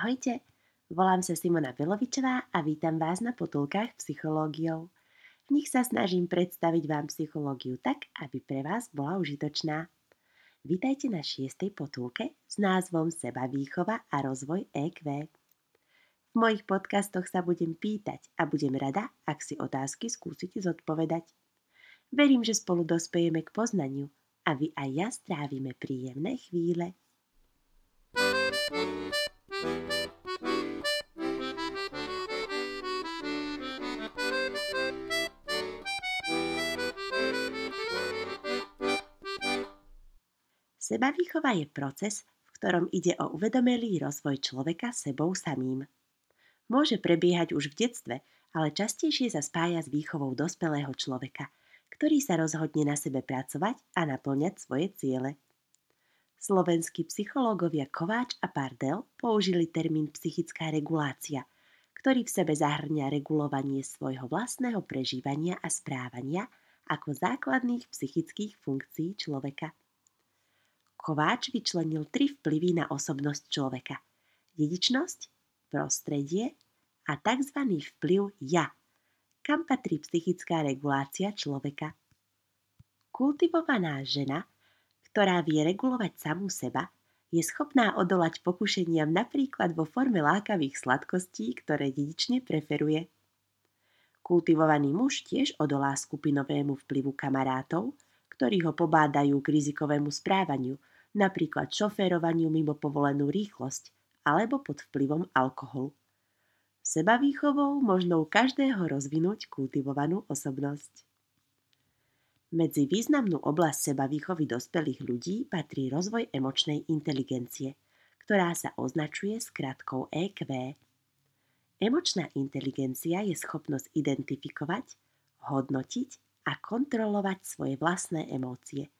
Ahojte, volám sa Simona Belovičová a vítam vás na potulkách psychológiou. V nich sa snažím predstaviť vám psychológiu tak, aby pre vás bola užitočná. Vítajte na šiestej potulke s názvom Seba výchova a rozvoj EQ. V mojich podcastoch sa budem pýtať a budem rada, ak si otázky skúsite zodpovedať. Verím, že spolu dospejeme k poznaniu a vy aj ja strávime príjemné chvíle. Sebavýchova je proces, v ktorom ide o uvedomelý rozvoj človeka sebou samým. Môže prebiehať už v detstve, ale častejšie sa spája s výchovou dospelého človeka, ktorý sa rozhodne na sebe pracovať a naplňať svoje ciele. Slovenskí psychológovia Kováč a Pardel použili termín psychická regulácia, ktorý v sebe zahrňa regulovanie svojho vlastného prežívania a správania ako základných psychických funkcií človeka. Kováč vyčlenil tri vplyvy na osobnosť človeka. Dedičnosť, prostredie a tzv. vplyv ja, kam patrí psychická regulácia človeka. Kultivovaná žena, ktorá vie regulovať samú seba, je schopná odolať pokušeniam napríklad vo forme lákavých sladkostí, ktoré dedične preferuje. Kultivovaný muž tiež odolá skupinovému vplyvu kamarátov, ktorí ho pobádajú k rizikovému správaniu – napríklad šoférovaniu mimo povolenú rýchlosť alebo pod vplyvom alkoholu. Sebavýchovou možno u každého rozvinúť kultivovanú osobnosť. Medzi významnú oblasť sebavýchovy dospelých ľudí patrí rozvoj emočnej inteligencie, ktorá sa označuje skratkou EQ. Emočná inteligencia je schopnosť identifikovať, hodnotiť a kontrolovať svoje vlastné emócie –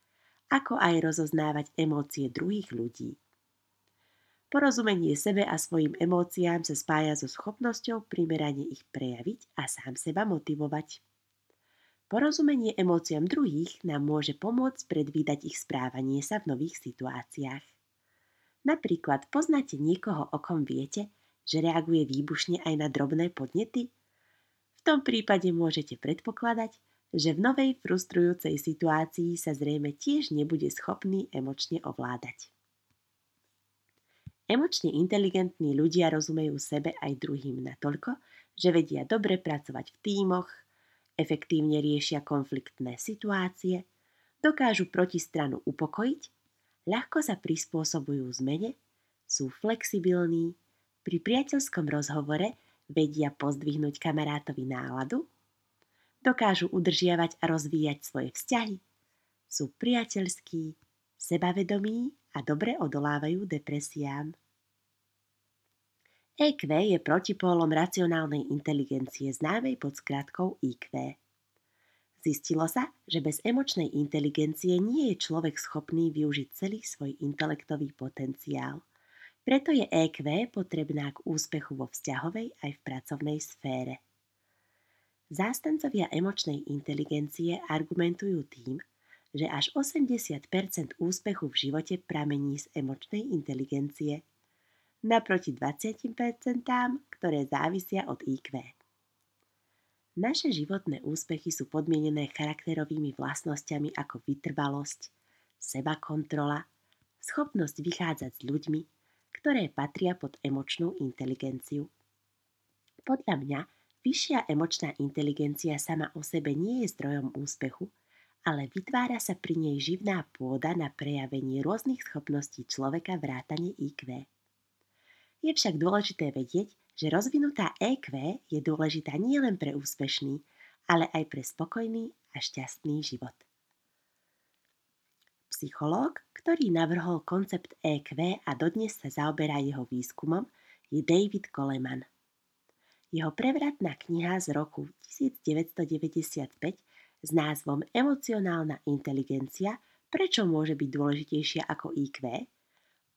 ako aj rozoznávať emócie druhých ľudí. Porozumenie sebe a svojim emóciám sa spája so schopnosťou primerane ich prejaviť a sám seba motivovať. Porozumenie emóciám druhých nám môže pomôcť predvídať ich správanie sa v nových situáciách. Napríklad poznáte niekoho, o kom viete, že reaguje výbušne aj na drobné podnety? V tom prípade môžete predpokladať, že v novej frustrujúcej situácii sa zrejme tiež nebude schopný emočne ovládať. Emočne inteligentní ľudia rozumejú sebe aj druhým natoľko, že vedia dobre pracovať v tímoch, efektívne riešia konfliktné situácie, dokážu protistranu upokojiť, ľahko sa prispôsobujú zmene, sú flexibilní, pri priateľskom rozhovore vedia pozdvihnúť kamarátovi náladu dokážu udržiavať a rozvíjať svoje vzťahy, sú priateľskí, sebavedomí a dobre odolávajú depresiám. EQ je protipólom racionálnej inteligencie známej pod skratkou IQ. Zistilo sa, že bez emočnej inteligencie nie je človek schopný využiť celý svoj intelektový potenciál. Preto je EQ potrebná k úspechu vo vzťahovej aj v pracovnej sfére. Zástancovia emočnej inteligencie argumentujú tým, že až 80% úspechu v živote pramení z emočnej inteligencie, naproti 20% ktoré závisia od IQ. Naše životné úspechy sú podmienené charakterovými vlastnosťami ako vytrvalosť, sebakontrola, schopnosť vychádzať s ľuďmi, ktoré patria pod emočnú inteligenciu. Podľa mňa Vyššia emočná inteligencia sama o sebe nie je zdrojom úspechu, ale vytvára sa pri nej živná pôda na prejavenie rôznych schopností človeka vrátane IQ. Je však dôležité vedieť, že rozvinutá EQ je dôležitá nielen pre úspešný, ale aj pre spokojný a šťastný život. Psychológ, ktorý navrhol koncept EQ a dodnes sa zaoberá jeho výskumom, je David Coleman – jeho prevratná kniha z roku 1995 s názvom Emocionálna inteligencia Prečo môže byť dôležitejšia ako IQ?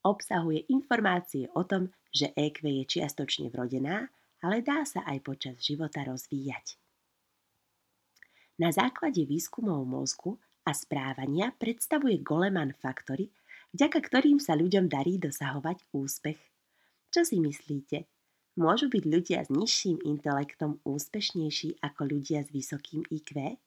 obsahuje informácie o tom, že EQ je čiastočne vrodená, ale dá sa aj počas života rozvíjať. Na základe výskumov mozgu a správania predstavuje Goleman faktory, vďaka ktorým sa ľuďom darí dosahovať úspech. Čo si myslíte? Môžu byť ľudia s nižším intelektom úspešnejší ako ľudia s vysokým IQ?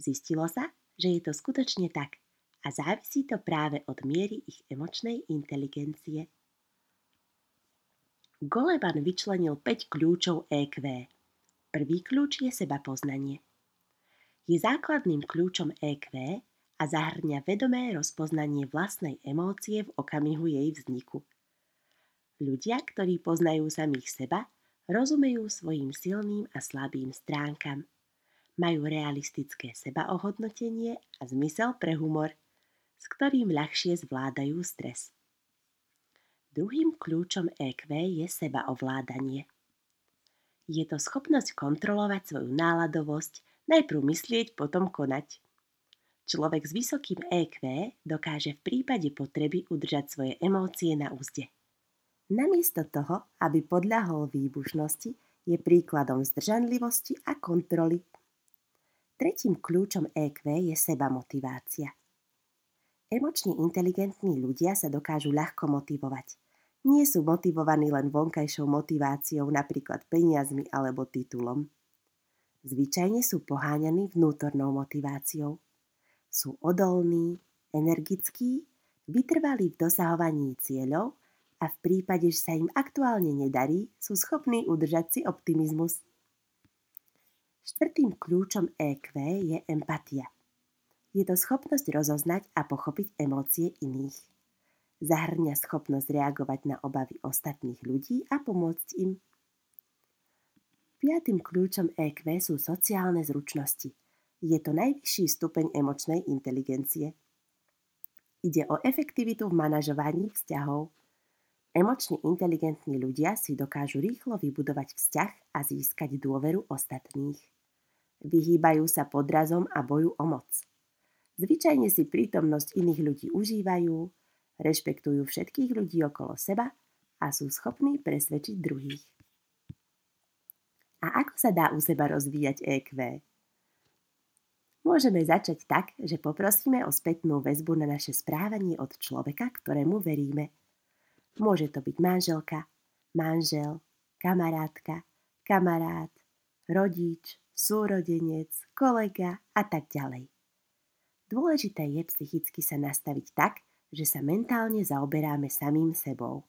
Zistilo sa, že je to skutočne tak a závisí to práve od miery ich emočnej inteligencie. Goleman vyčlenil 5 kľúčov EQ. Prvý kľúč je seba poznanie. Je základným kľúčom EQ a zahrňa vedomé rozpoznanie vlastnej emócie v okamihu jej vzniku – Ľudia, ktorí poznajú samých seba, rozumejú svojim silným a slabým stránkam. Majú realistické sebaohodnotenie a zmysel pre humor, s ktorým ľahšie zvládajú stres. Druhým kľúčom EQ je sebaovládanie. Je to schopnosť kontrolovať svoju náladovosť, najprv myslieť, potom konať. Človek s vysokým EQ dokáže v prípade potreby udržať svoje emócie na úzde. Namiesto toho, aby podľahol výbušnosti, je príkladom zdržanlivosti a kontroly. Tretím kľúčom EQ je seba motivácia. Emočne inteligentní ľudia sa dokážu ľahko motivovať. Nie sú motivovaní len vonkajšou motiváciou, napríklad peniazmi alebo titulom. Zvyčajne sú poháňaní vnútornou motiváciou. Sú odolní, energickí, vytrvalí v dosahovaní cieľov a v prípade, že sa im aktuálne nedarí, sú schopní udržať si optimizmus. Štvrtým kľúčom EQ je empatia. Je to schopnosť rozoznať a pochopiť emócie iných. Zahrňa schopnosť reagovať na obavy ostatných ľudí a pomôcť im. Piatým kľúčom EQ sú sociálne zručnosti. Je to najvyšší stupeň emočnej inteligencie. Ide o efektivitu v manažovaní vzťahov, Emočne inteligentní ľudia si dokážu rýchlo vybudovať vzťah a získať dôveru ostatných. Vyhýbajú sa podrazom a boju o moc. Zvyčajne si prítomnosť iných ľudí užívajú, rešpektujú všetkých ľudí okolo seba a sú schopní presvedčiť druhých. A ako sa dá u seba rozvíjať EQ? Môžeme začať tak, že poprosíme o spätnú väzbu na naše správanie od človeka, ktorému veríme – Môže to byť manželka, manžel, kamarátka, kamarát, rodič, súrodenec, kolega a tak ďalej. Dôležité je psychicky sa nastaviť tak, že sa mentálne zaoberáme samým sebou.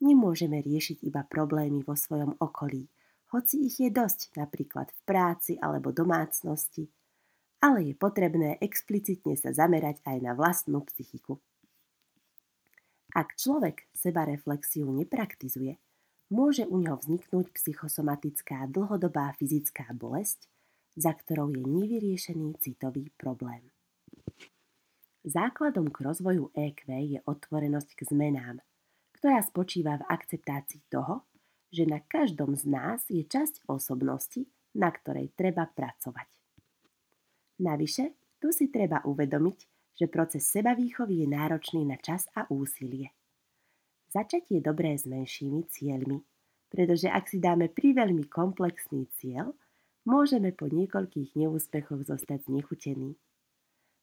Nemôžeme riešiť iba problémy vo svojom okolí, hoci ich je dosť napríklad v práci alebo domácnosti, ale je potrebné explicitne sa zamerať aj na vlastnú psychiku. Ak človek seba reflexiu nepraktizuje, môže u neho vzniknúť psychosomatická dlhodobá fyzická bolesť, za ktorou je nevyriešený citový problém. Základom k rozvoju EQ je otvorenosť k zmenám, ktorá spočíva v akceptácii toho, že na každom z nás je časť osobnosti, na ktorej treba pracovať. Navyše, tu si treba uvedomiť, že proces sebavýchovy je náročný na čas a úsilie. Začať je dobré s menšími cieľmi, pretože ak si dáme priveľmi komplexný cieľ, môžeme po niekoľkých neúspechoch zostať znechutení.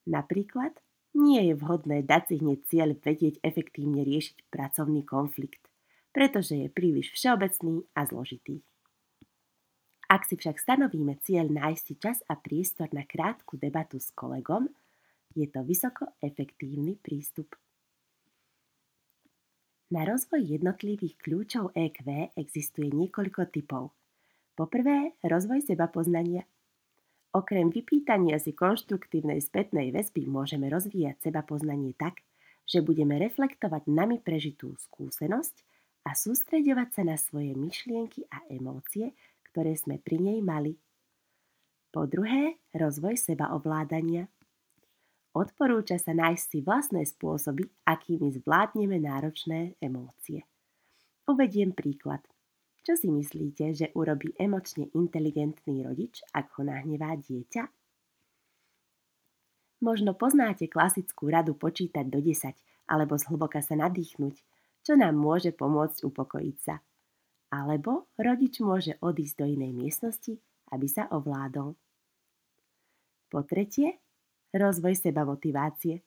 Napríklad, nie je vhodné dať si hneď cieľ vedieť efektívne riešiť pracovný konflikt, pretože je príliš všeobecný a zložitý. Ak si však stanovíme cieľ nájsť čas a priestor na krátku debatu s kolegom, je to vysoko efektívny prístup. Na rozvoj jednotlivých kľúčov EQ existuje niekoľko typov. Poprvé, rozvoj seba poznania. Okrem vypýtania si konštruktívnej spätnej väzby môžeme rozvíjať seba poznanie tak, že budeme reflektovať nami prežitú skúsenosť a sústreďovať sa na svoje myšlienky a emócie, ktoré sme pri nej mali. Po druhé, rozvoj seba ovládania. Odporúča sa nájsť si vlastné spôsoby, akými zvládneme náročné emócie. Uvediem príklad. Čo si myslíte, že urobí emočne inteligentný rodič, ak ho nahnevá dieťa? Možno poznáte klasickú radu počítať do 10 alebo zhlboka sa nadýchnuť, čo nám môže pomôcť upokojiť sa. Alebo rodič môže odísť do inej miestnosti, aby sa ovládol. Po tretie, rozvoj seba motivácie.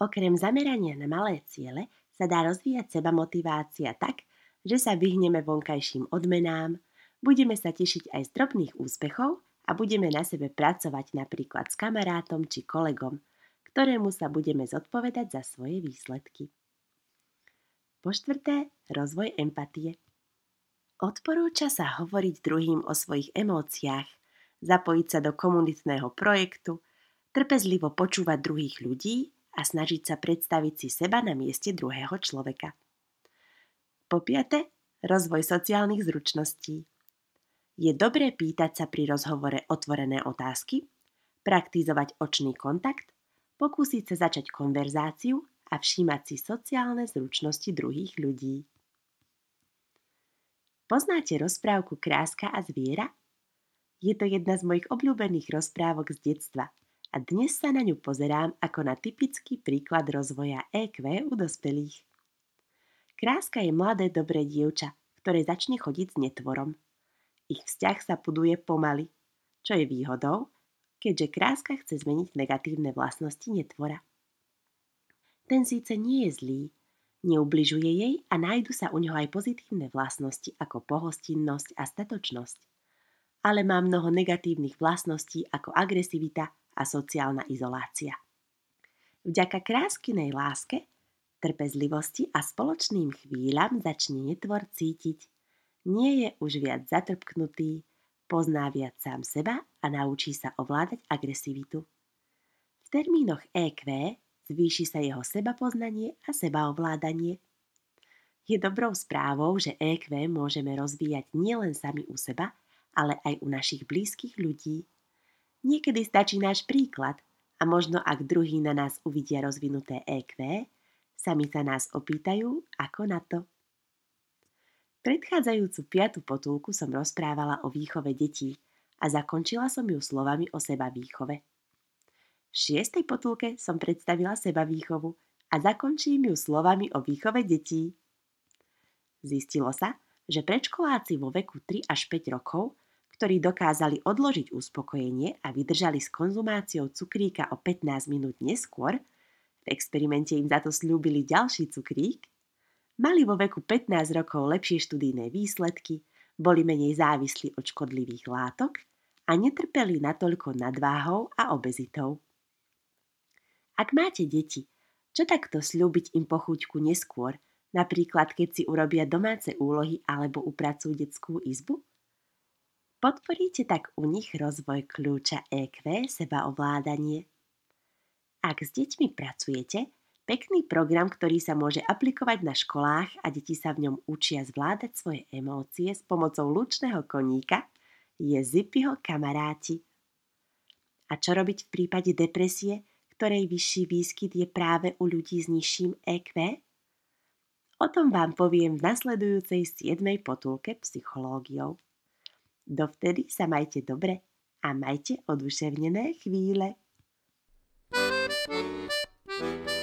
Okrem zamerania na malé ciele sa dá rozvíjať seba motivácia tak, že sa vyhneme vonkajším odmenám, budeme sa tešiť aj z drobných úspechov a budeme na sebe pracovať napríklad s kamarátom či kolegom, ktorému sa budeme zodpovedať za svoje výsledky. Po štvrté, rozvoj empatie. Odporúča sa hovoriť druhým o svojich emóciách, zapojiť sa do komunitného projektu, trpezlivo počúvať druhých ľudí a snažiť sa predstaviť si seba na mieste druhého človeka. Po piate, rozvoj sociálnych zručností. Je dobré pýtať sa pri rozhovore otvorené otázky, praktizovať očný kontakt, pokúsiť sa začať konverzáciu a všímať si sociálne zručnosti druhých ľudí. Poznáte rozprávku Kráska a zviera? Je to jedna z mojich obľúbených rozprávok z detstva – a dnes sa na ňu pozerám ako na typický príklad rozvoja EQ u dospelých. Kráska je mladé dobré dievča, ktoré začne chodiť s netvorom. Ich vzťah sa buduje pomaly, čo je výhodou, keďže kráska chce zmeniť negatívne vlastnosti netvora. Ten síce nie je zlý, neubližuje jej a nájdu sa u neho aj pozitívne vlastnosti ako pohostinnosť a statočnosť. Ale má mnoho negatívnych vlastností ako agresivita, a sociálna izolácia. Vďaka kráskinej láske, trpezlivosti a spoločným chvíľam začne netvor cítiť. Nie je už viac zatrpknutý, pozná viac sám seba a naučí sa ovládať agresivitu. V termínoch EQ zvýši sa jeho sebapoznanie a sebaovládanie. Je dobrou správou, že EQ môžeme rozvíjať nielen sami u seba, ale aj u našich blízkych ľudí. Niekedy stačí náš príklad a možno ak druhí na nás uvidia rozvinuté EQ, sami sa nás opýtajú, ako na to. Predchádzajúcu piatu potulku som rozprávala o výchove detí a zakončila som ju slovami o seba výchove. V šiestej potulke som predstavila seba výchovu a zakončím ju slovami o výchove detí. Zistilo sa, že predškoláci vo veku 3 až 5 rokov ktorí dokázali odložiť uspokojenie a vydržali s konzumáciou cukríka o 15 minút neskôr, v experimente im za to slúbili ďalší cukrík, mali vo veku 15 rokov lepšie študijné výsledky, boli menej závislí od škodlivých látok a netrpeli natoľko nadváhou a obezitou. Ak máte deti, čo takto slúbiť im pochuťku neskôr, napríklad keď si urobia domáce úlohy alebo upracujú detskú izbu? Podporíte tak u nich rozvoj kľúča EQ sebaovládanie. Ak s deťmi pracujete, pekný program, ktorý sa môže aplikovať na školách a deti sa v ňom učia zvládať svoje emócie s pomocou lučného koníka, je Zippyho kamaráti. A čo robiť v prípade depresie, ktorej vyšší výskyt je práve u ľudí s nižším EQ? O tom vám poviem v nasledujúcej 7. potulke psychológiou. Dovtedy sa majte dobre a majte oduševnené chvíle. thank you